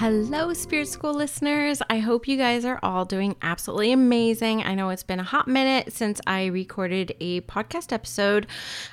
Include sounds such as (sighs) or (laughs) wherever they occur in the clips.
Hello, Spirit School listeners. I hope you guys are all doing absolutely amazing. I know it's been a hot minute since I recorded a podcast episode.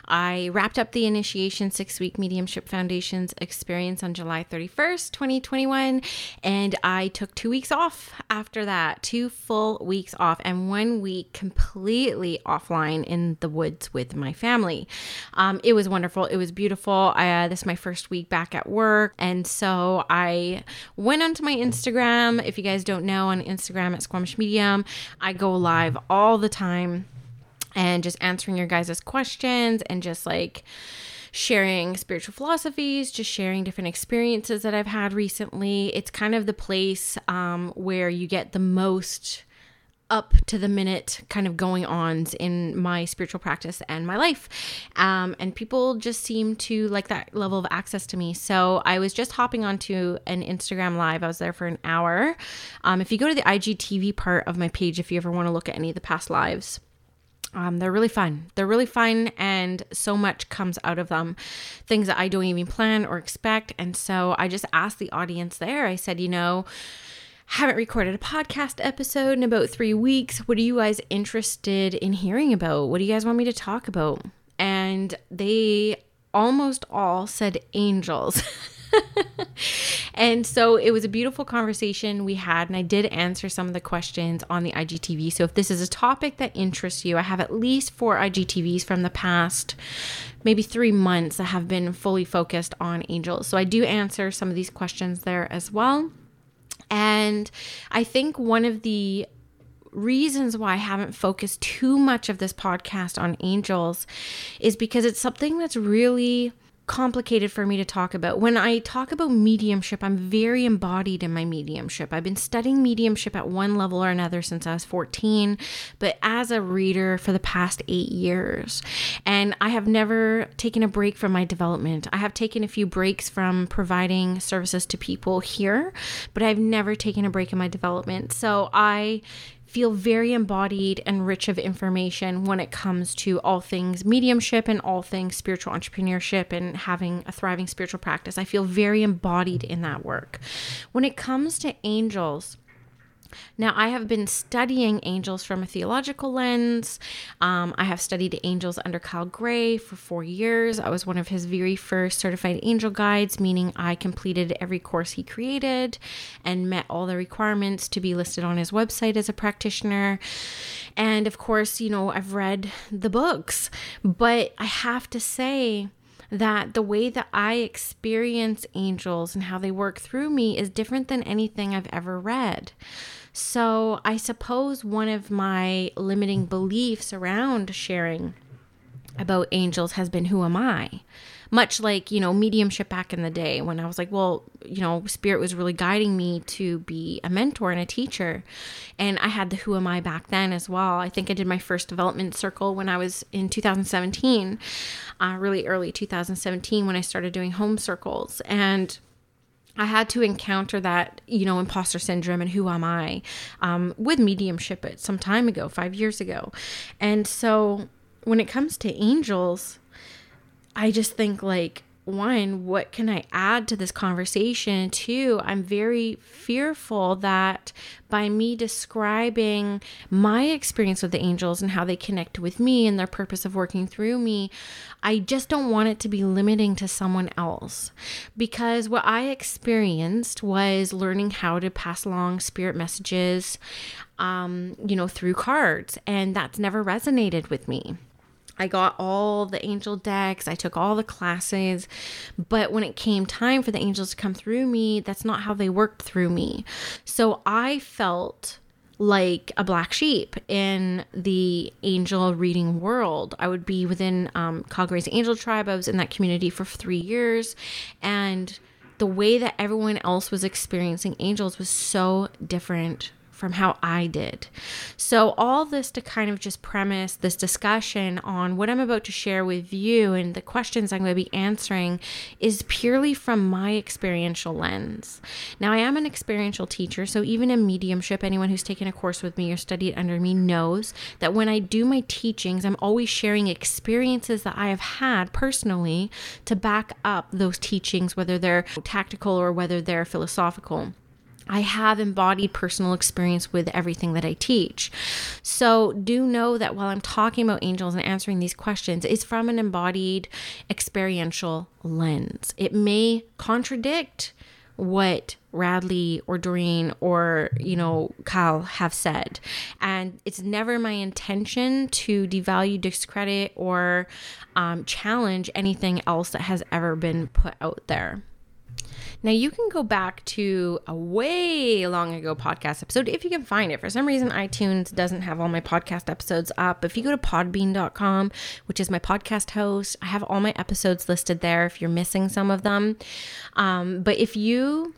I wrapped up the Initiation Six Week Mediumship Foundations experience on July 31st, 2021, and I took two weeks off after that two full weeks off and one week completely offline in the woods with my family. Um, it was wonderful. It was beautiful. Uh, this is my first week back at work, and so I went onto my Instagram. If you guys don't know, on Instagram at Squamish Medium, I go live all the time and just answering your guys' questions and just like sharing spiritual philosophies, just sharing different experiences that I've had recently. It's kind of the place um, where you get the most up to the minute kind of going ons in my spiritual practice and my life. Um, and people just seem to like that level of access to me. So I was just hopping onto an Instagram live. I was there for an hour. Um, if you go to the IGTV part of my page, if you ever want to look at any of the past lives, um, they're really fun. They're really fun, and so much comes out of them. Things that I don't even plan or expect. And so I just asked the audience there, I said, you know, haven't recorded a podcast episode in about three weeks. What are you guys interested in hearing about? What do you guys want me to talk about? And they almost all said angels. (laughs) and so it was a beautiful conversation we had, and I did answer some of the questions on the IGTV. So if this is a topic that interests you, I have at least four IGTVs from the past maybe three months that have been fully focused on angels. So I do answer some of these questions there as well. And I think one of the reasons why I haven't focused too much of this podcast on angels is because it's something that's really complicated for me to talk about. When I talk about mediumship, I'm very embodied in my mediumship. I've been studying mediumship at one level or another since I was 14, but as a reader for the past eight years. And I have never taken a break from my development. I have taken a few breaks from providing services to people here, but I've never taken a break in my development. So I feel very embodied and rich of information when it comes to all things mediumship and all things spiritual entrepreneurship and having a thriving spiritual practice. I feel very embodied in that work. When it comes to angels, now, I have been studying angels from a theological lens. Um, I have studied angels under Kyle Gray for four years. I was one of his very first certified angel guides, meaning I completed every course he created and met all the requirements to be listed on his website as a practitioner. And of course, you know, I've read the books, but I have to say, that the way that I experience angels and how they work through me is different than anything I've ever read. So I suppose one of my limiting beliefs around sharing about angels has been who am I? Much like, you know, mediumship back in the day when I was like, well, you know, spirit was really guiding me to be a mentor and a teacher. And I had the who am I back then as well. I think I did my first development circle when I was in 2017, uh, really early 2017 when I started doing home circles. And I had to encounter that, you know, imposter syndrome and who am I um, with mediumship it some time ago, five years ago. And so when it comes to angels, I just think like, one, what can I add to this conversation? Two, I'm very fearful that by me describing my experience with the angels and how they connect with me and their purpose of working through me, I just don't want it to be limiting to someone else. Because what I experienced was learning how to pass along spirit messages, um, you know, through cards, and that's never resonated with me. I got all the angel decks, I took all the classes, but when it came time for the angels to come through me, that's not how they worked through me. So I felt like a black sheep in the angel reading world. I would be within um, Kyle Gray's Angel Tribe. I was in that community for three years. And the way that everyone else was experiencing angels was so different from how I did. So, all this to kind of just premise this discussion on what I'm about to share with you and the questions I'm going to be answering is purely from my experiential lens. Now, I am an experiential teacher, so even in mediumship, anyone who's taken a course with me or studied under me knows that when I do my teachings, I'm always sharing experiences that I have had personally to back up those teachings, whether they're tactical or whether they're philosophical. I have embodied personal experience with everything that I teach. So, do know that while I'm talking about angels and answering these questions, it's from an embodied experiential lens. It may contradict what Radleigh or Doreen or, you know, Kyle have said. And it's never my intention to devalue, discredit, or um, challenge anything else that has ever been put out there. Now, you can go back to a way long ago podcast episode if you can find it. For some reason, iTunes doesn't have all my podcast episodes up. If you go to podbean.com, which is my podcast host, I have all my episodes listed there if you're missing some of them. Um, but if you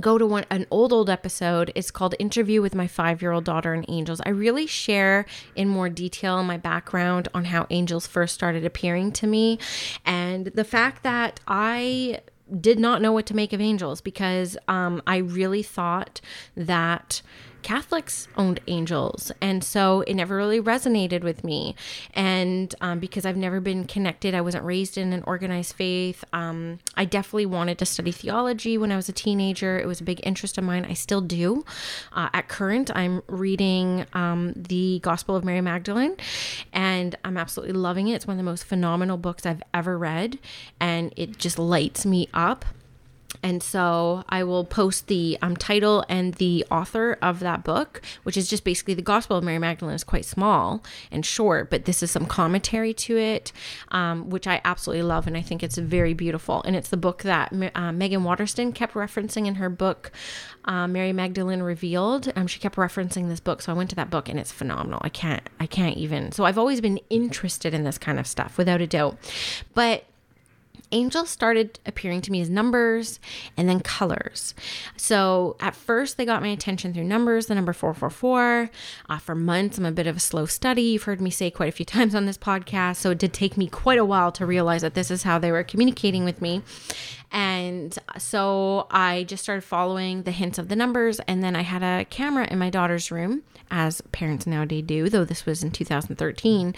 go to one an old old episode it's called interview with my five year old daughter and angels i really share in more detail my background on how angels first started appearing to me and the fact that i did not know what to make of angels because um, I really thought that Catholics owned angels. And so it never really resonated with me. And um, because I've never been connected, I wasn't raised in an organized faith. Um, I definitely wanted to study theology when I was a teenager. It was a big interest of mine. I still do. Uh, at current, I'm reading um, the Gospel of Mary Magdalene, and I'm absolutely loving it. It's one of the most phenomenal books I've ever read, and it just lights me up. And so I will post the um, title and the author of that book, which is just basically the Gospel of Mary Magdalene is quite small and short, but this is some commentary to it, um, which I absolutely love. And I think it's very beautiful. And it's the book that uh, Meggan Watterson kept referencing in her book, uh, Mary Magdalene Revealed. Um, she kept referencing this book. So I went to that book and it's phenomenal. I can't, I can't even. So I've always been interested in this kind of stuff without a doubt. But angels started appearing to me as numbers and then colors. So at first, they got my attention through numbers, the number 444. Uh, for months, I'm a bit of a slow study. You've heard me say quite a few times on this podcast. So it did take me quite a while to realize that this is how they were communicating with me. And so I just started following the hints of the numbers. And then I had a camera in my daughter's room, as parents nowadays do, though this was in 2013.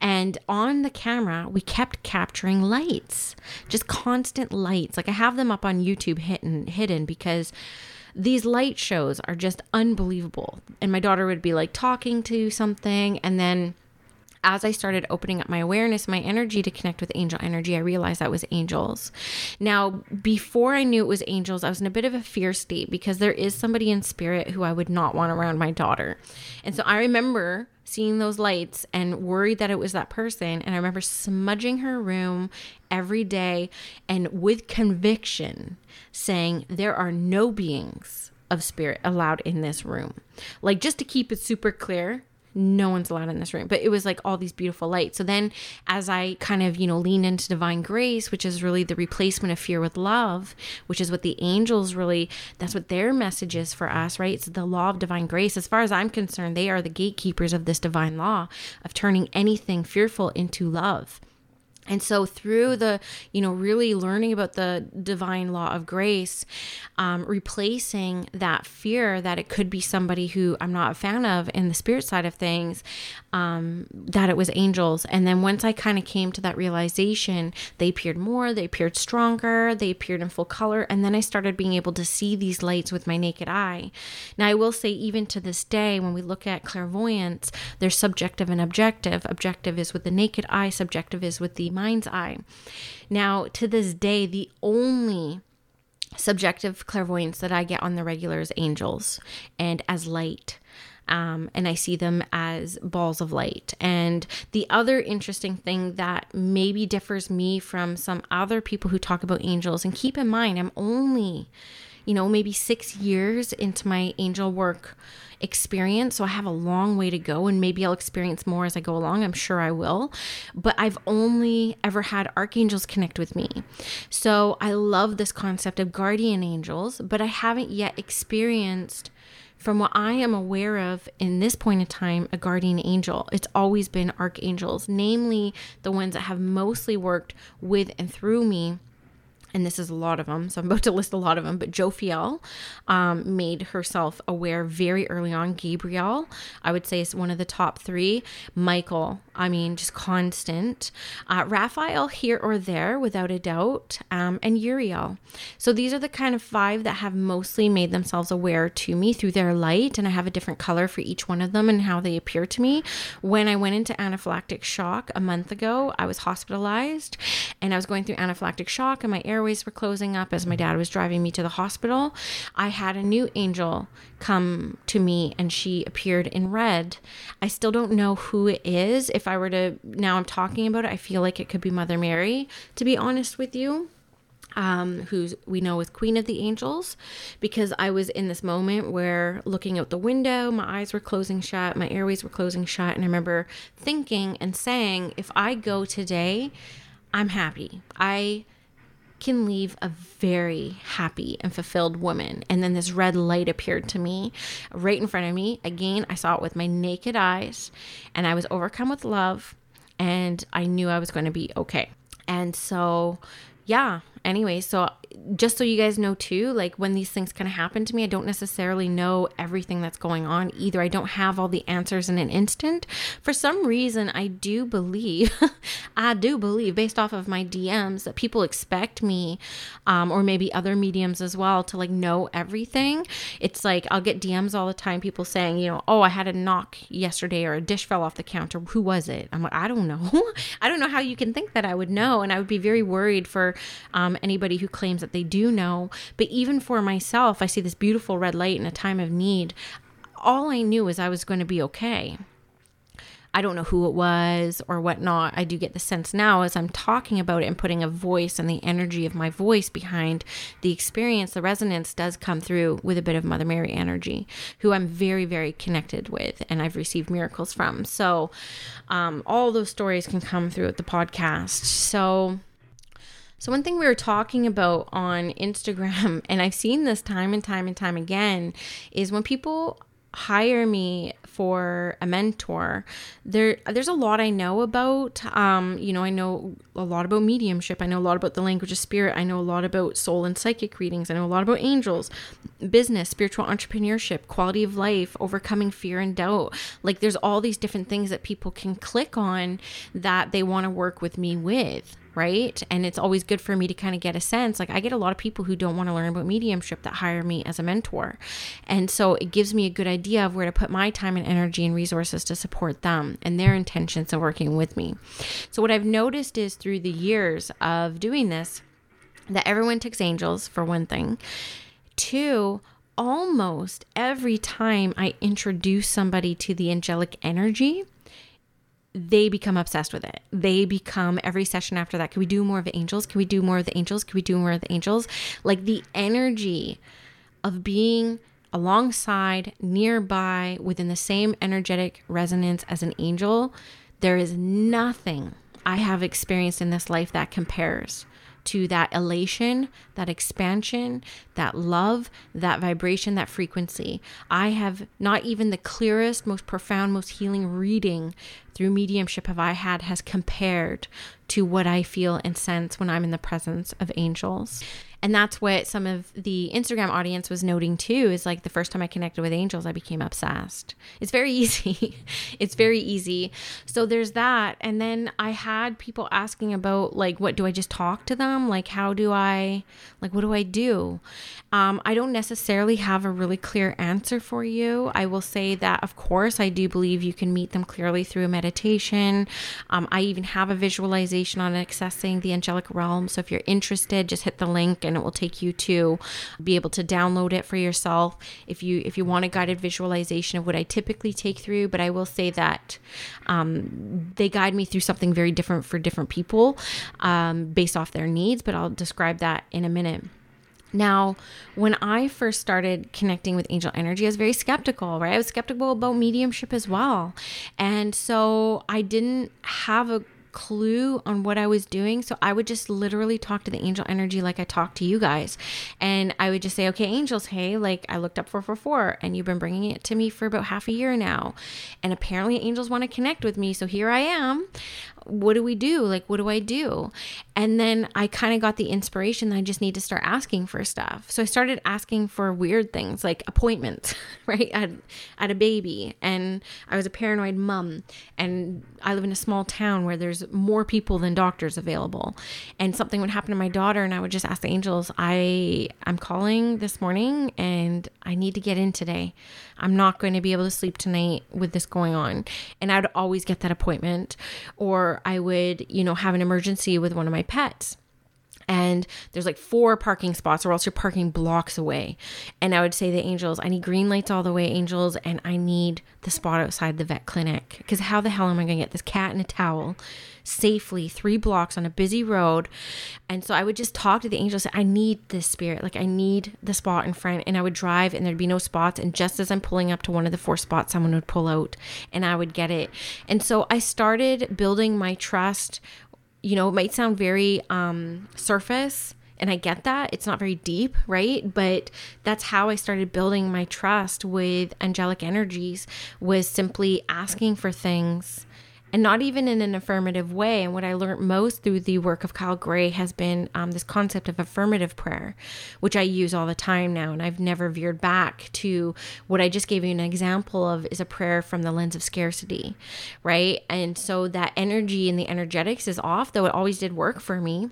And on the camera, we kept capturing lights, just constant lights. Like I have them up on YouTube hidden, hidden because these light shows are just unbelievable. And my daughter would be like talking to something and then as I started opening up my awareness, my energy to connect with angel energy, I realized that was angels. Now, before I knew it was angels, I was in a bit of a fear state because there is somebody in spirit who I would not want around my daughter. And so I remember seeing those lights and worried that it was that person. And I remember smudging her room every day and with conviction saying, There are no beings of spirit allowed in this room. Like, just to keep it super clear, no one's allowed in this room. But it was like all these beautiful lights. So then, as I kind of, you know, lean into divine grace, which is really the replacement of fear with love, which is what the angels really, that's what their message is for us, right? It's the law of divine grace. As far as I'm concerned, they are the gatekeepers of this divine law of turning anything fearful into love. And so, through the, you know, really learning about the divine law of grace, um, replacing that fear that it could be somebody who I'm not a fan of in the spirit side of things, um, that it was angels. And then once I kind of came to that realization, they appeared more, they appeared stronger, they appeared in full color. And then I started being able to see these lights with my naked eye. Now, I will say, even to this day, when we look at clairvoyance, there's subjective and objective. Objective is with the naked eye, subjective is with the mind's eye. Now, to this day, the only subjective clairvoyance that I get on the regular is angels and as light. Um, and I see them as balls of light. And the other interesting thing that maybe differs me from some other people who talk about angels, and keep in mind, I'm only, you know, maybe six years into my angel work experience. So I have a long way to go, and maybe I'll experience more as I go along. I'm sure I will. But I've only ever had archangels connect with me. So I love this concept of guardian angels, but I haven't yet experienced from what I am aware of in this point in time, a guardian angel. It's always been archangels, namely the ones that have mostly worked with and through me and this is a lot of them, so I'm about to list a lot of them, but Jophiel um, made herself aware very early on. Gabriel, I would say, is one of the top three. Michael, I mean, just constant. Uh, Raphael, here or there, without a doubt, um, and Uriel. So these are the kind of five that have mostly made themselves aware to me through their light, and I have a different color for each one of them and how they appear to me. When I went into anaphylactic shock a month ago, I was hospitalized, and I was going through anaphylactic shock, and my airways were closing up as my dad was driving me to the hospital, I had a new angel come to me and she appeared in red. I still don't know who it is. If I were to, now I'm talking about it, I feel like it could be Mother Mary, to be honest with you. Um, who's we know is Queen of the Angels, because I was in this moment where looking out the window, my eyes were closing shut, my airways were closing shut, and I remember thinking and saying, if I go today, I'm happy. I can leave a very happy and fulfilled woman. And then this red light appeared to me right in front of me. Again, I saw it with my naked eyes and I was overcome with love and I knew I was going to be okay. And so, yeah, anyway, so just so you guys know too, like when these things kind of happen to me, I don't necessarily know everything that's going on either. I don't have all the answers in an instant. For some reason, I do believe, (laughs) I do believe, based off of my DMs, that people expect me, um, or maybe other mediums as well, to like know everything. It's like I'll get DMs all the time, people saying, you know, oh, I had a knock yesterday, or a dish fell off the counter. Who was it? I'm like, I don't know. (laughs) I don't know how you can think that I would know, and I would be very worried for um, anybody who claims that they do know. But even for myself, I see this beautiful red light in a time of need. All I knew is I was going to be okay. I don't know who it was or whatnot. I do get the sense now as I'm talking about it and putting a voice and the energy of my voice behind the experience, the resonance does come through with a bit of Mother Mary energy, who I'm very, very connected with and I've received miracles from. So, um, all those stories can come through at the podcast. So, so, one thing we were talking about on Instagram, (laughs) and I've seen this time and time and time again, is when people hire me for a mentor there there's a lot i know about um you know i know a lot about mediumship i know a lot about the language of spirit i know a lot about soul and psychic readings i know a lot about angels business spiritual entrepreneurship quality of life overcoming fear and doubt. Like there's all these different things that people can click on that they want to work with me with right? And it's always good for me to kind of get a sense. Like, I get a lot of people who don't want to learn about mediumship that hire me as a mentor. And so it gives me a good idea of where to put my time and energy and resources to support them and their intentions of working with me. So, what I've noticed is through the years of doing this, that everyone takes angels, for one thing. Two, almost every time I introduce somebody to the angelic energy, they become obsessed with it. They become every session after that. Can we do more of the angels? Can we do more of the angels? Can we do more of the angels? Like the energy of being alongside, nearby, within the same energetic resonance as an angel, there is nothing I have experienced in this life that compares to that elation, that expansion, that love, that vibration, that frequency. I have not even the clearest, most profound, most healing reading through mediumship have I had has compared to what I feel and sense when I'm in the presence of angels. And that's what some of the Instagram audience was noting too is like the first time I connected with angels, I became obsessed. It's very (laughs) easy. it's very easy. So there's that. And then I had people asking about like, what do I just talk to them? Like, how do I, like, what do I do? Um, I don't necessarily have a really clear answer for you. I will say that, of course, I do believe you can meet them clearly through meditation. Um, I even have a visualization on accessing the angelic realm. So if you're interested, just hit the link and it will take you to be able to download it for yourself if you if you want a guided visualization of what I typically take through. But I will say that um, they guide me through something very different for different people um, based off their needs. But I'll describe that in a minute. Now, when I first started connecting with angel energy, I was very skeptical, right? I was skeptical about mediumship as well. And so I didn't have a clue on what I was doing. So I would just literally talk to the angel energy like I talk to you guys. And I would just say, okay, angels, hey, like I looked up 444 and you've been bringing it to me for about half a year now. And apparently angels want to connect with me. So here I am what do we do? Like, what do I do? And then I kind of got the inspiration that I just need to start asking for stuff. So I started asking for weird things like appointments, (laughs) right? I had, I had a baby and I was a paranoid mom. And I live in a small town where there's more people than doctors available. And something would happen to my daughter, and I would just ask the angels, I, I'm calling this morning and I need to get in today. I'm not going to be able to sleep tonight with this going on. And I'd always get that appointment. Or I would, you know, have an emergency with one of my pets and there's like four parking spots or else you're parking blocks away and i would say the angels i need green lights all the way angels and i need the spot outside the vet clinic because how the hell am i going to get this cat in a towel safely three blocks on a busy road. And so I would just talk to the angels. Say, I need this spirit. Like I need the spot in front. And I would drive and there'd be no spots. And just as I'm pulling up to one of the four spots, someone would pull out and I would get it. And so I started building my trust. You know, it might sound very um, surface and I get that. It's not very deep, right? But that's how I started building my trust with angelic energies was simply asking for things and not even in an affirmative way. And what I learned most through the work of Kyle Gray has been um, this concept of affirmative prayer, which I use all the time now. And I've never veered back to what I just gave you an example of is a prayer from the lens of scarcity, right? And so that energy and the energetics is off, though it always did work for me.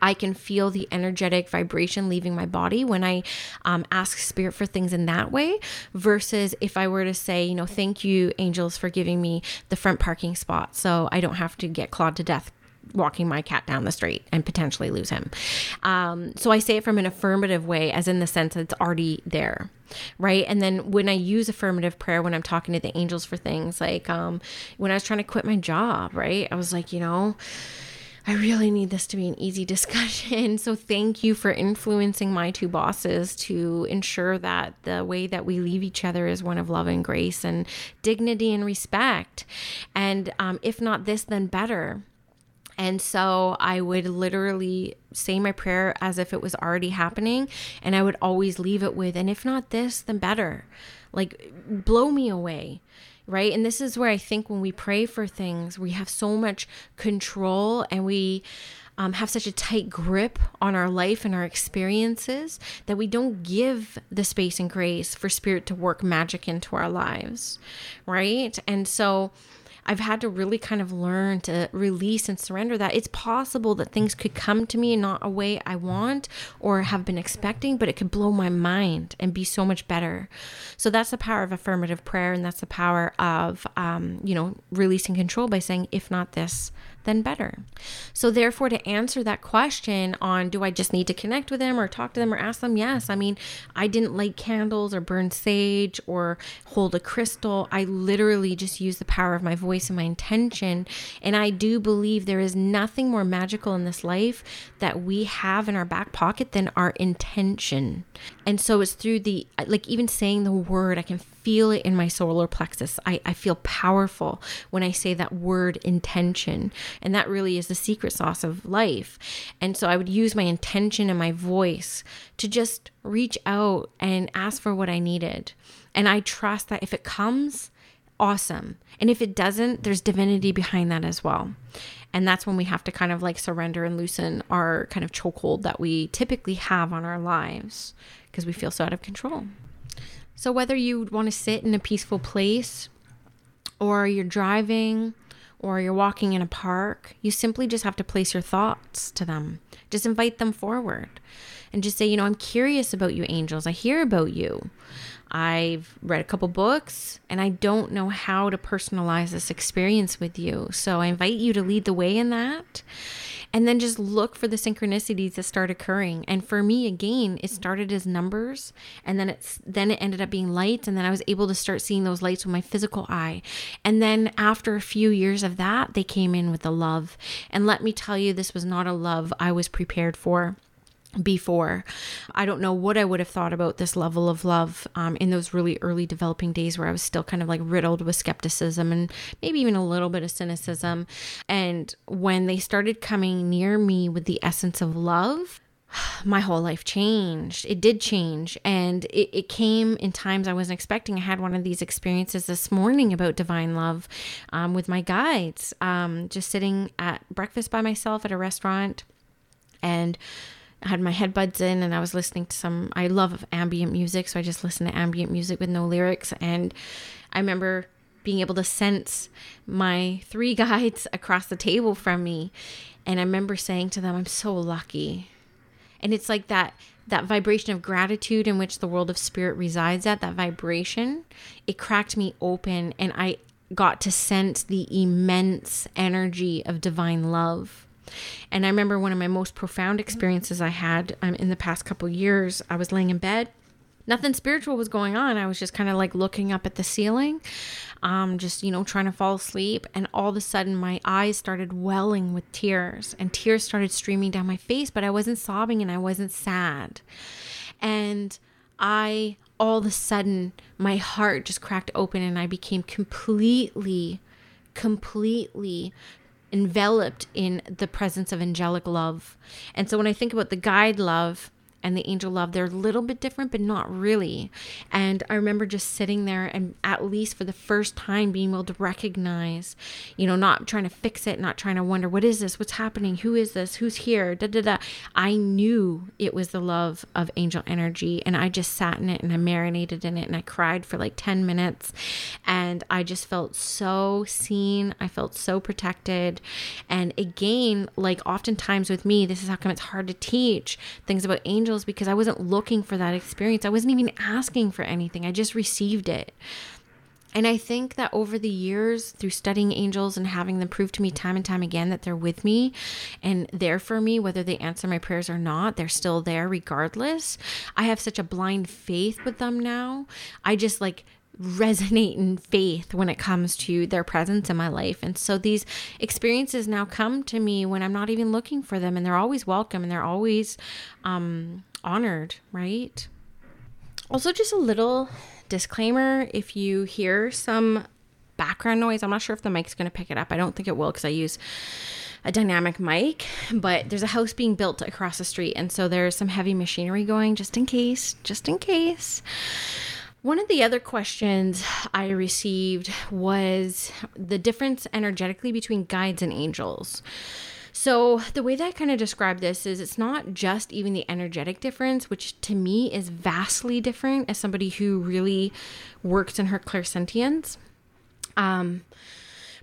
I can feel the energetic vibration leaving my body when I um, ask spirit for things in that way, versus if I were to say, you know, thank you, angels, for giving me the front parking spot so I don't have to get clawed to death walking my cat down the street and potentially lose him. Um, so I say it from an affirmative way, as in the sense that it's already there. Right. And then when I use affirmative prayer, when I'm talking to the angels for things like um, when I was trying to quit my job, right, I was like, you know, I really need this to be an easy (laughs) discussion. So thank you for influencing my two bosses to ensure that the way that we leave each other is one of love and grace and dignity and respect. And um, if not this, then better. And so I would literally say my prayer as if it was already happening. And I would always leave it with, and if not this, then better. Like, blow me away right? And this is where I think when we pray for things, we have so much control and we um, have such a tight grip on our life and our experiences that we don't give the space and grace for spirit to work magic into our lives, right? And so, I've had to really kind of learn to release and surrender that it's possible that things could come to me in not a way I want or have been expecting, but it could blow my mind and be so much better. So that's the power of affirmative prayer, and that's the power of, um, you know, releasing control by saying, if not this, then better. So, therefore, to answer that question on do I just need to connect with them or talk to them or ask them? Yes. I mean, I didn't light candles or burn sage or hold a crystal. I literally just use the power of my voice and my intention. And I do believe there is nothing more magical in this life that we have in our back pocket than our intention. And so it's through the, like, even saying the word, I can feel it in my solar plexus. I, I feel powerful when I say that word intention. And that really is the secret sauce of life. And so I would use my intention and my voice to just reach out and ask for what I needed. And I trust that if it comes, awesome. And if it doesn't, there's divinity behind that as well. And that's when we have to kind of like surrender and loosen our kind of chokehold that we typically have on our lives because we feel so out of control. So, whether you want to sit in a peaceful place or you're driving or you're walking in a park, you simply just have to place your thoughts to them. Just invite them forward and just say, you know, I'm curious about you, angels. I hear about you. I've read a couple books and I don't know how to personalize this experience with you. So I invite you to lead the way in that and then just look for the synchronicities that start occurring. And for me, again, it started as numbers, and then it's then it ended up being lights, and then I was able to start seeing those lights with my physical eye. And then after a few years of that, they came in with the love. And let me tell you, this was not a love I was prepared for. Before. I don't know what I would have thought about this level of love um, in those really early developing days where I was still kind of like riddled with skepticism and maybe even a little bit of cynicism. And when they started coming near me with the essence of love, (sighs) my whole life changed. It did change. And it, it, came in times I wasn't expecting. I had one of these experiences this morning about divine love um, with my guides, um, just sitting at breakfast by myself at a restaurant. And I had my headbuds in and I was listening to some, I love ambient music. So I just listened to ambient music with no lyrics. And I remember being able to sense my three (laughs) guides across the table from me. And I remember saying to them, I'm so lucky. And it's like that that vibration of gratitude in which the world of spirit resides at, that vibration, it cracked me open and I got to sense the immense energy of divine love and I remember one of my most profound experiences I had um, in the past couple years. I was laying in bed. Nothing spiritual was going on. I was just kind of like looking up at the ceiling, um, just, you know, trying to fall asleep. And all of a sudden, my eyes started welling with tears, and tears started streaming down my face, but I wasn't sobbing and I wasn't sad. And I, all of a sudden, my heart just cracked open and I became completely completely enveloped in the presence of angelic love. And so when I think about the guide love, and the angel love they're a little bit different but not really. And i remember just sitting there and at least for the first time being able to recognize you know not trying to fix it not trying to wonder what is this? What's happening? Who is this? Who's here? Da da da. I knew it was the love of angel energy and i just sat in it and i marinated in it and i cried for like 10 minutes. And i just felt so seen. I felt so protected. And again like oftentimes with me this is how come it's hard to teach things about angel because I wasn't looking for that experience. I wasn't even asking for anything. I just received it. And I think that over the years, through studying angels and having them prove to me time and time again that they're with me and there for me, whether they answer my prayers or not, they're still there regardless. I have such a blind faith with them now. I just like resonate in faith when it comes to their presence in my life. And so these experiences now come to me when I'm not even looking for them and they're always welcome and they're always um, honored, right? Also, just a little disclaimer if you hear some background noise, I'm not sure if the mic's going to pick it up. I don't think it will because I use a dynamic mic, but there's a house being built across the street. And so there's some heavy machinery going just in case, just in case. One of the other questions I received was the difference energetically between guides and angels. So, the way that I kind of describe this is it's not just even the energetic difference, which to me is vastly different as somebody who really works in her clairsentience. Um,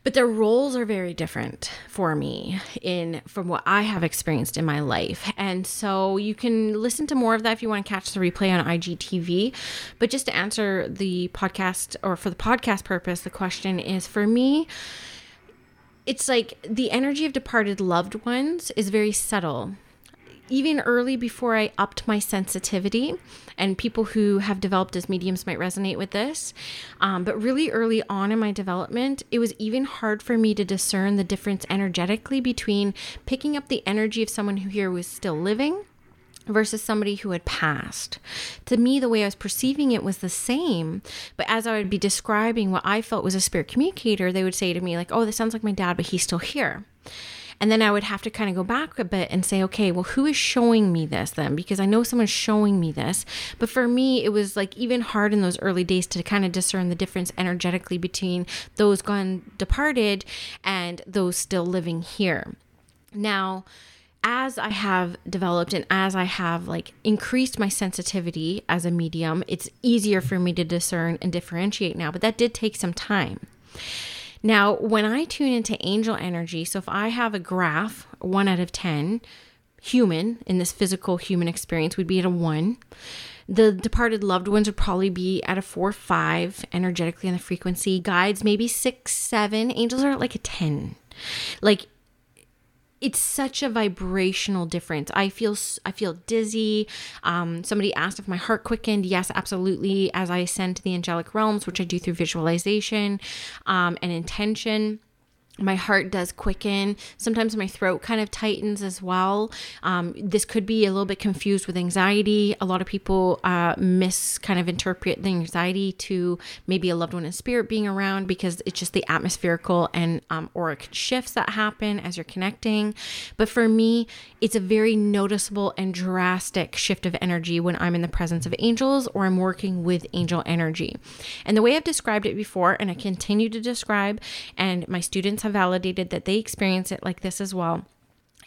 but their roles are very different for me in from what I have experienced in my life. And so you can listen to more of that if you want to catch the replay on IGTV. But just to answer the podcast or for the podcast purpose, the question is for me, it's like the energy of departed loved ones is very subtle even early before I upped my sensitivity, and people who have developed as mediums might resonate with this. Um, but really early on in my development, it was even hard for me to discern the difference energetically between picking up the energy of someone who here was still living versus somebody who had passed. To me, the way I was perceiving it was the same, but as I would be describing what I felt was a spirit communicator, they would say to me, like, oh, this sounds like my dad, but he's still here. And then I would have to kind of go back a bit and say, okay, well, who is showing me this then? Because I know someone's showing me this. But for me, it was like even hard in those early days to kind of discern the difference energetically between those gone departed and those still living here. Now, as I have developed and as I have like increased my sensitivity as a medium, it's easier for me to discern and differentiate now, but that did take some time. Now, when I tune into angel energy, so if I have a graph, one out of 10, human in this physical human experience would be at a one. The departed loved ones would probably be at a four, five energetically on the frequency. Guides, maybe six, seven. Angels are at like a 10. Like it's such a vibrational difference. I feel I feel dizzy. Um, somebody asked if my heart quickened. Yes, absolutely. As I ascend to the angelic realms, which I do through visualization um, and intention. My heart does quicken. Sometimes my throat kind of tightens as well. Um, this could be a little bit confused with anxiety. A lot of people uh, miss kind of interpret the anxiety to maybe a loved one in spirit being around because it's just the atmospherical and um, auric shifts that happen as you're connecting. But for me, it's a very noticeable and drastic shift of energy when I'm in the presence of angels or I'm working with angel energy. And the way I've described it before, and I continue to describe, and my students have validated that they experience it like this as well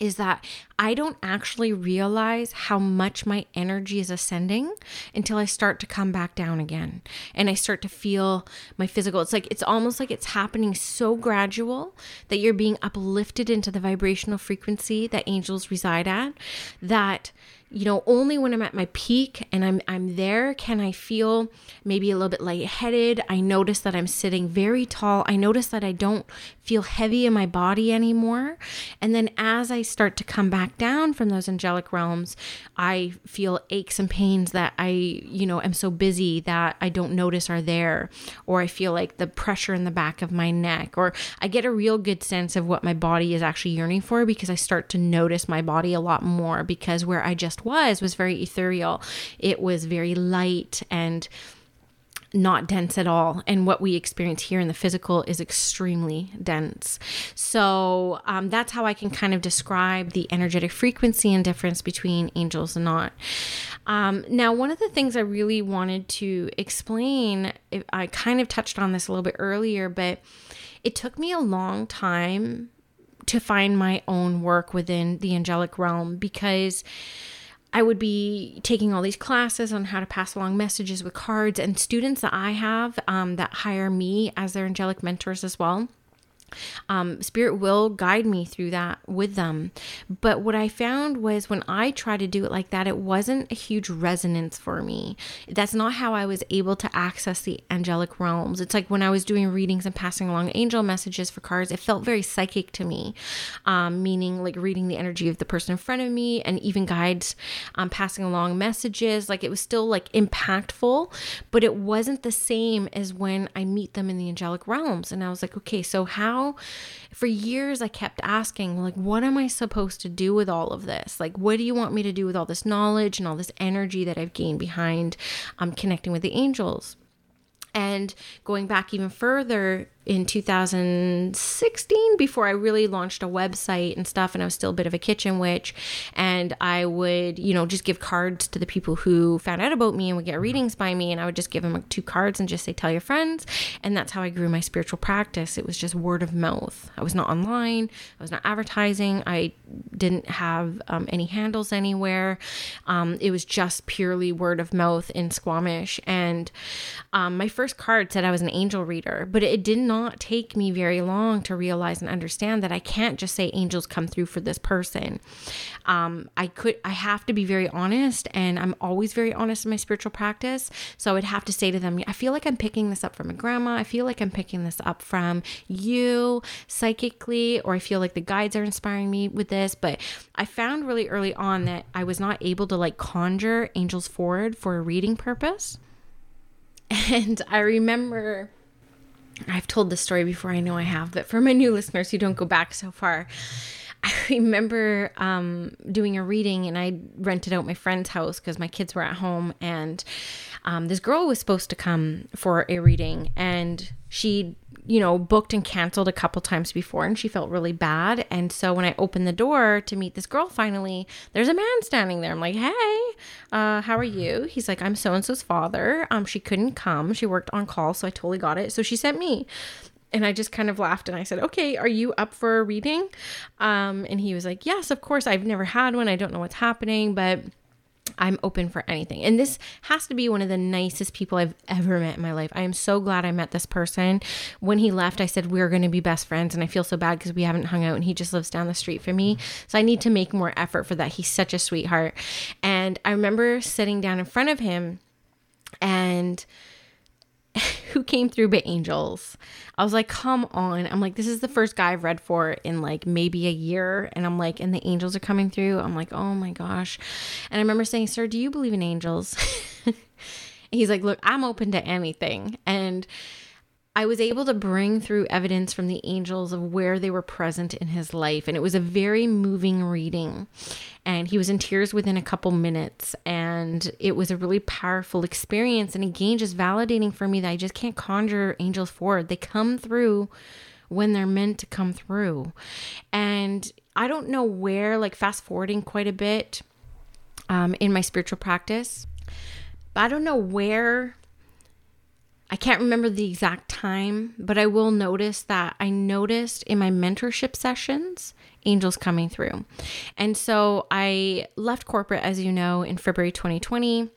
is that I don't actually realize how much my energy is ascending until I start to come back down again. And I start to feel my physical. It's like, it's almost like it's happening so gradual that you're being uplifted into the vibrational frequency that angels reside at that you know, only when I'm at my peak and I'm I'm there can I feel maybe a little bit lightheaded. I notice that I'm sitting very tall. I notice that I don't feel heavy in my body anymore. And then as I start to come back down from those angelic realms, I feel aches and pains that I, you know, am so busy that I don't notice are there. Or I feel like the pressure in the back of my neck. Or I get a real good sense of what my body is actually yearning for because I start to notice my body a lot more because where I just was was very ethereal. It was very light and not dense at all. And what we experience here in the physical is extremely dense. So um, that's how I can kind of describe the energetic frequency and difference between angels and not. Um, now, one of the things I really wanted to explain, I kind of touched on this a little bit earlier, but it took me a long time to find my own work within the angelic realm because I would be taking all these classes on how to pass along messages with cards, and students that I have um, that hire me as their angelic mentors as well um, spirit will guide me through that with them. But what i found was when i tried to do it like that it wasn't a huge resonance for me. That's not how i was able to access the angelic realms. It's like when i was doing readings and passing along angel messages for cards it felt very psychic to me. Um, meaning like reading the energy of the person in front of me and even guides um, passing along messages. Like it was still like impactful but it wasn't the same as when i meet them in the angelic realms. And i was like okay so how now for years I kept asking like what am I supposed to do with all of this? Like what do you want me to do with all this knowledge and all this energy that I've gained behind um, connecting with the angels? And going back even further, in 2016 before I really launched a website and stuff. And I was still a bit of a kitchen witch. And I would, you know, just give cards to the people who found out about me and would get readings by me. And I would just give them like two cards and just say, tell your friends. And that's how I grew my spiritual practice. It was just word of mouth. I was not online, I was not advertising, I didn't have um, any handles anywhere. Um, it was just purely word of mouth in Squamish. And um, my first card said I was an angel reader, but it did not not take me very long to realize and understand that I can't just say angels come through for this person. Um, I could, I have to be very honest, and I'm always very honest in my spiritual practice. So I would have to say to them, I feel like I'm picking this up from a grandma. I feel like I'm picking this up from you psychically, or I feel like the guides are inspiring me with this. But I found really early on that I was not able to like conjure angels forward for a reading purpose. (laughs) And I remember I've told this story before, I know I have, but for my new listeners who don't go back so far, (laughs) I remember um, doing a reading and I rented out my friend's house because my kids were at home. And um, this girl was supposed to come for a reading and she you know, booked and canceled a couple times before and she felt really bad. And so when I opened the door to meet this girl finally, there's a man standing there. I'm like, hey, uh, how are you? He's like, I'm so and so's father. Um, she couldn't come. She worked on call, so I totally got it. So she sent me. And I just kind of laughed and I said, Okay, are you up for a reading? Um, and he was like, Yes, of course. I've never had one. I don't know what's happening, but I'm open for anything. And this has to be one of the nicest people I've ever met in my life. I am so glad I met this person. When he left, I said, We're going to be best friends. And I feel so bad because we haven't hung out and he just lives down the street from me. So I need to make more effort for that. He's such a sweetheart. And I remember sitting down in front of him and (laughs) who came through but angels. I was like, come on. I'm like, this is the first guy I've read for in like maybe a year. And I'm like, and the angels are coming through. I'm like, oh my gosh. And I remember saying, sir, do you believe in angels? (laughs) he's like, look, I'm open to anything. And I was able to bring through evidence from the angels of where they were present in his life. And it was a very moving reading. And he was in tears within a couple minutes. And it was a really powerful experience. And again, just validating for me that I just can't conjure angels forward. They come through when they're meant to come through. And I don't know where, like fast forwarding quite a bit um, in my spiritual practice, but I don't know where I can't remember the exact time, but I will notice that I noticed in my mentorship sessions angels coming through. And so I left corporate, as you know, in February 2020,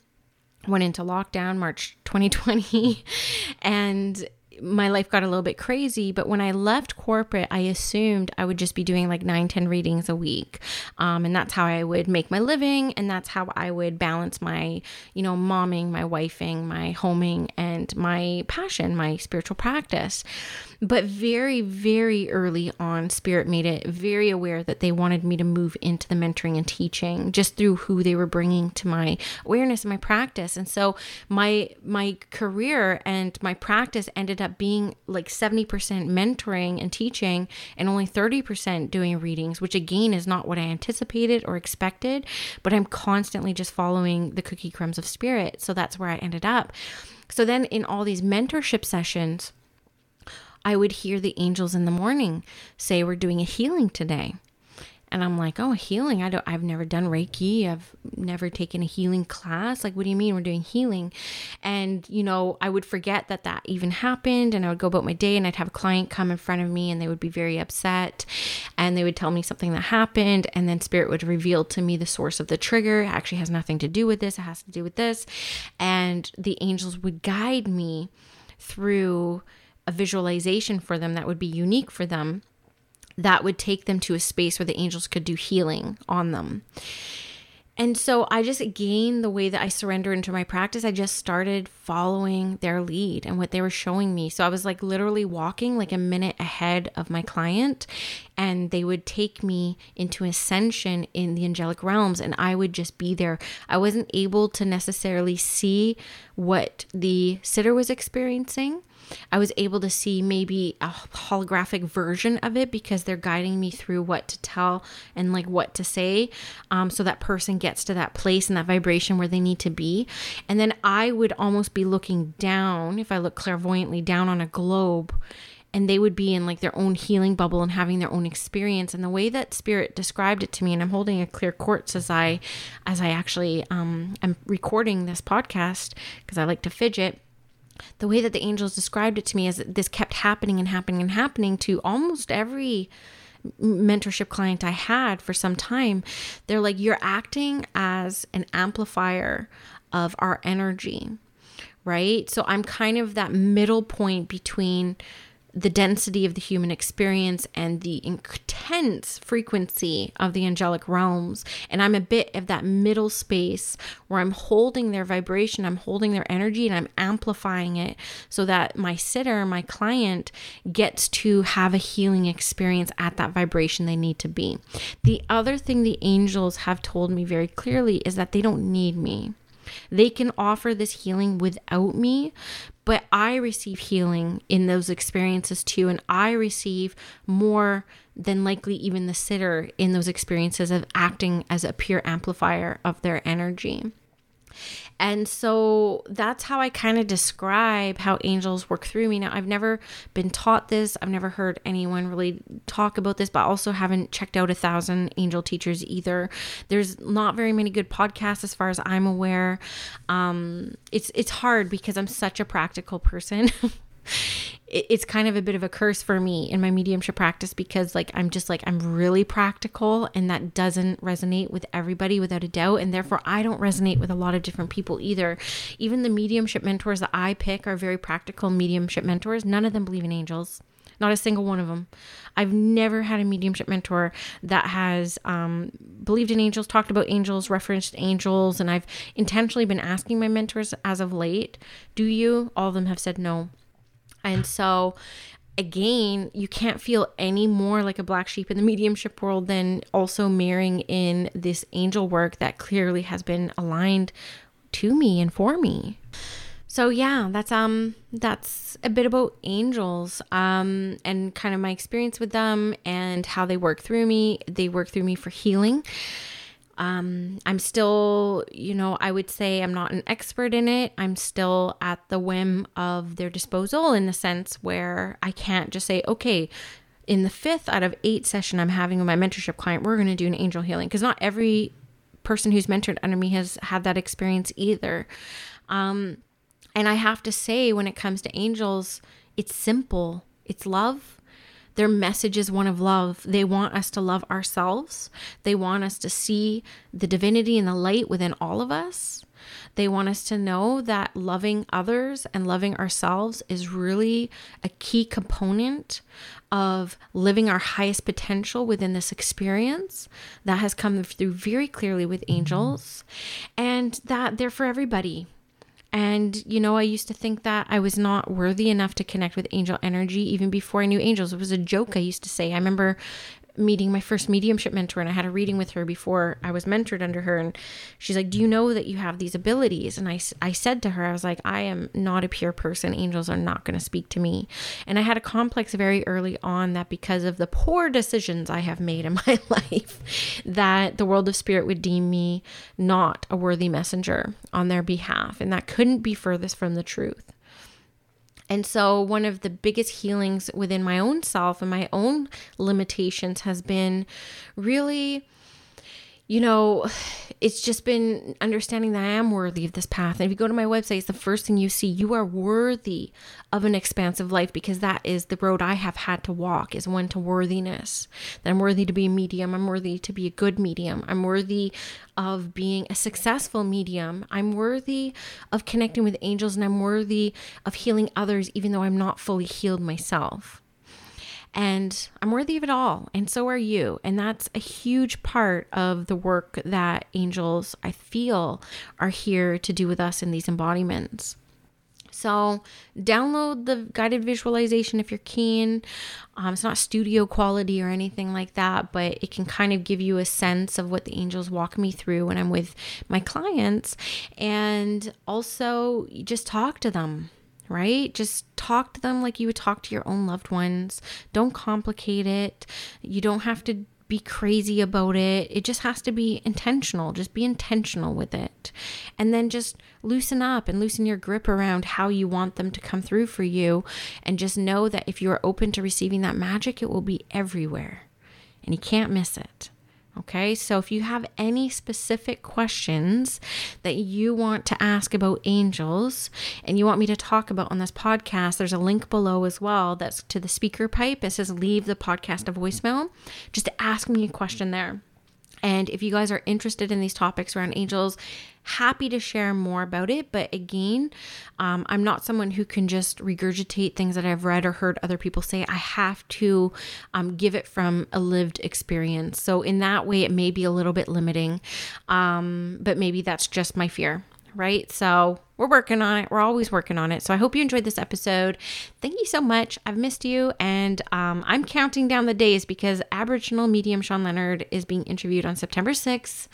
went into lockdown March 2020, (laughs) and my life got a little bit crazy but when i left corporate i assumed i would just be doing like 9 10 readings a week um, and that's how i would make my living and that's how i would balance my you know momming my wifing my homing and my passion my spiritual practice but very, very early on, Spirit made it very aware that they wanted me to move into the mentoring and teaching just through who they were bringing to my awareness and my practice. And so my my career and my practice ended up being like 70% mentoring and teaching and only 30% doing readings, which again is not what I anticipated or expected, but I'm constantly just following the cookie crumbs of spirit. So that's where I ended up. So then in all these mentorship sessions, I would hear the angels in the morning say, We're doing a healing today. And I'm like, oh, healing. I don't I've never done Reiki. I've never taken a healing class. Like, what do you mean we're doing healing? And, you know, I would forget that that even happened and I would go about my day and I'd have a client come in front of me and they would be very upset and they would tell me something that happened and then spirit would reveal to me the source of the trigger. It actually has nothing to do with this. It has to do with this. And the angels would guide me through a visualization for them that would be unique for them that would take them to a space where the angels could do healing on them. And so I just, again, the way that I surrender into my practice, I just started following their lead and what they were showing me. So I was like literally walking like a minute ahead of my client, and they would take me into ascension in the angelic realms, and I would just be there. I wasn't able to necessarily see what the sitter was experiencing I was able to see maybe a holographic version of it because they're guiding me through what to tell and like what to say um, so that person gets to that place and that vibration where they need to be. And then I would almost be looking down, if I look clairvoyantly, down on a globe and they would be in like their own healing bubble and having their own experience and the way that spirit described it to me and i'm holding a clear quartz as i as i actually um am recording this podcast because i like to fidget the way that the angels described it to me is that this kept happening and happening and happening to almost every mentorship client I had for some time. They're like, you're acting as an amplifier of our energy, right? So I'm kind of that middle point between the density of the human experience and the intense frequency of the angelic realms. And I'm a bit of that middle space where I'm holding their vibration, I'm holding their energy, and I'm amplifying it so that my sitter, my client, gets to have a healing experience at that vibration they need to be. The other thing the angels have told me very clearly is that they don't need me. They can offer this healing without me, but I receive healing in those experiences too. And I receive more than likely even the sitter in those experiences of acting as a pure amplifier of their energy. And so that's how I kind of describe how angels work through me. Now, I've never been taught this, I've never heard anyone really talk about this, but also haven't checked out a thousand angel teachers either. There's not very many good podcasts as far as I'm aware. Um, it's it's hard because I'm such a practical person. (laughs) it's kind of a bit of a curse for me in my mediumship practice because like I'm just like I'm really practical and that doesn't resonate with everybody without a doubt and therefore I don't resonate with a lot of different people either. Even the mediumship mentors that I pick are very practical mediumship mentors. None of them believe in angels. Not a single one of them. I've never had a mediumship mentor that has um, believed in angels, talked about angels, referenced angels, and I've intentionally been asking my mentors as of late, "Do you?" All of them have said no. And so again, you can't feel any more like a black sheep in the (laughs) mediumship world than also marrying in this angel work that clearly has been aligned to me and for me. so yeah, that's um that's a bit about angels um and kind of my experience with them and how they work through me. They work through me for healing. Um, I'm still, you know, I would say I'm not an expert in it. I'm still at the whim of their disposal in the sense where I can't just say, okay, in the fifth out of eight session I'm having with my mentorship client, we're going to do an angel healing because not every person who's mentored under me has had that experience either. Um, and I have to say, when it comes to angels, it's simple. It's love. Their message is one of love. They want us to love ourselves. They want us to see the divinity and the light within all of us. They want us to know that loving others and loving ourselves is really a key component of living our highest potential within this experience. That has come through very clearly with angels, and that they're for everybody. And, you know, I used to think that I was not worthy enough to connect with angel energy even before I knew angels. It was a joke I used to say. I remember meeting my first mediumship mentor and I had a reading with her before I was mentored under her and she's like do you know that you have these abilities? And I, I said to her I was like I am not a pure person. Angels are not going to speak to me. And I had a complex very early on that because of the poor decisions I have made in (laughs) my life that the world of spirit would deem me not a worthy messenger on their behalf and that couldn't be furthest from the truth and so, one of the biggest healings within my own self and my own limitations has been really you know, it's just been understanding that I am worthy of this path. And if you go to my website, it's the first thing you see. You are worthy of an expansive life because that is the road I have had to walk is one to worthiness. That I'm worthy to be a medium. I'm worthy to be a good medium. I'm worthy of being a successful medium. I'm worthy of connecting with angels and I'm worthy of healing others, even though I'm not fully healed myself. And I'm worthy of it all. And so are you. And that's a huge part of the work that angels, I feel, are here to do with us in these embodiments. So, download the guided visualization if you're keen. Um, it's not studio quality or anything like that, but it can kind of give you a sense of what the angels walk me through when I'm with my clients. And also, just talk to them right? Just talk to them like you would talk to your own loved ones. Don't complicate it. You don't have to be crazy about it. It just has to be intentional. Just be intentional with it. And then just loosen up and loosen your grip around how you want them to come through for you. And just know that if you are open to receiving that magic, it will be everywhere and you can't miss it. Okay, so if you have any specific questions that you want to ask about angels and you want me to talk about on this podcast, there's a link below as well that's to the SpeakPipe. It says leave the podcast a voicemail just ask me a question there. And if you guys are interested in these topics around angels, happy to share more about it. But again, um, I'm not someone who can just regurgitate things that I've read or heard other people say. I have to um, give it from a lived experience. So, in that way, it may be a little bit limiting, um, but maybe that's just my fear right? So we're working on it. We're always working on it. So I hope you enjoyed this episode. Thank you so much. I've missed you. And um, I'm counting down the days because Aboriginal medium Sean Leonard is being interviewed on September 6th.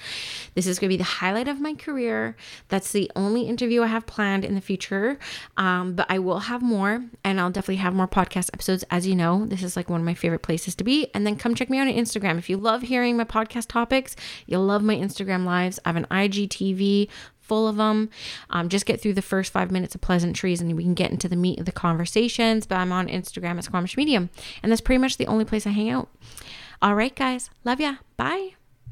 This is going to be the highlight of my career. That's the only interview I have planned in the future. Um, but I will have more and I'll definitely have more podcast episodes. As you know, this is like one of my favorite places to be. And then come check me out on Instagram. If you love hearing my podcast topics, you'll love my Instagram lives. I have an IGTV full of them. Um, just get through the first five minutes of pleasantries and we can get into the meat of the conversations. But I'm on Instagram at Squamish Medium, and that's pretty much the only place I hang out. All right, guys. Love ya. Bye.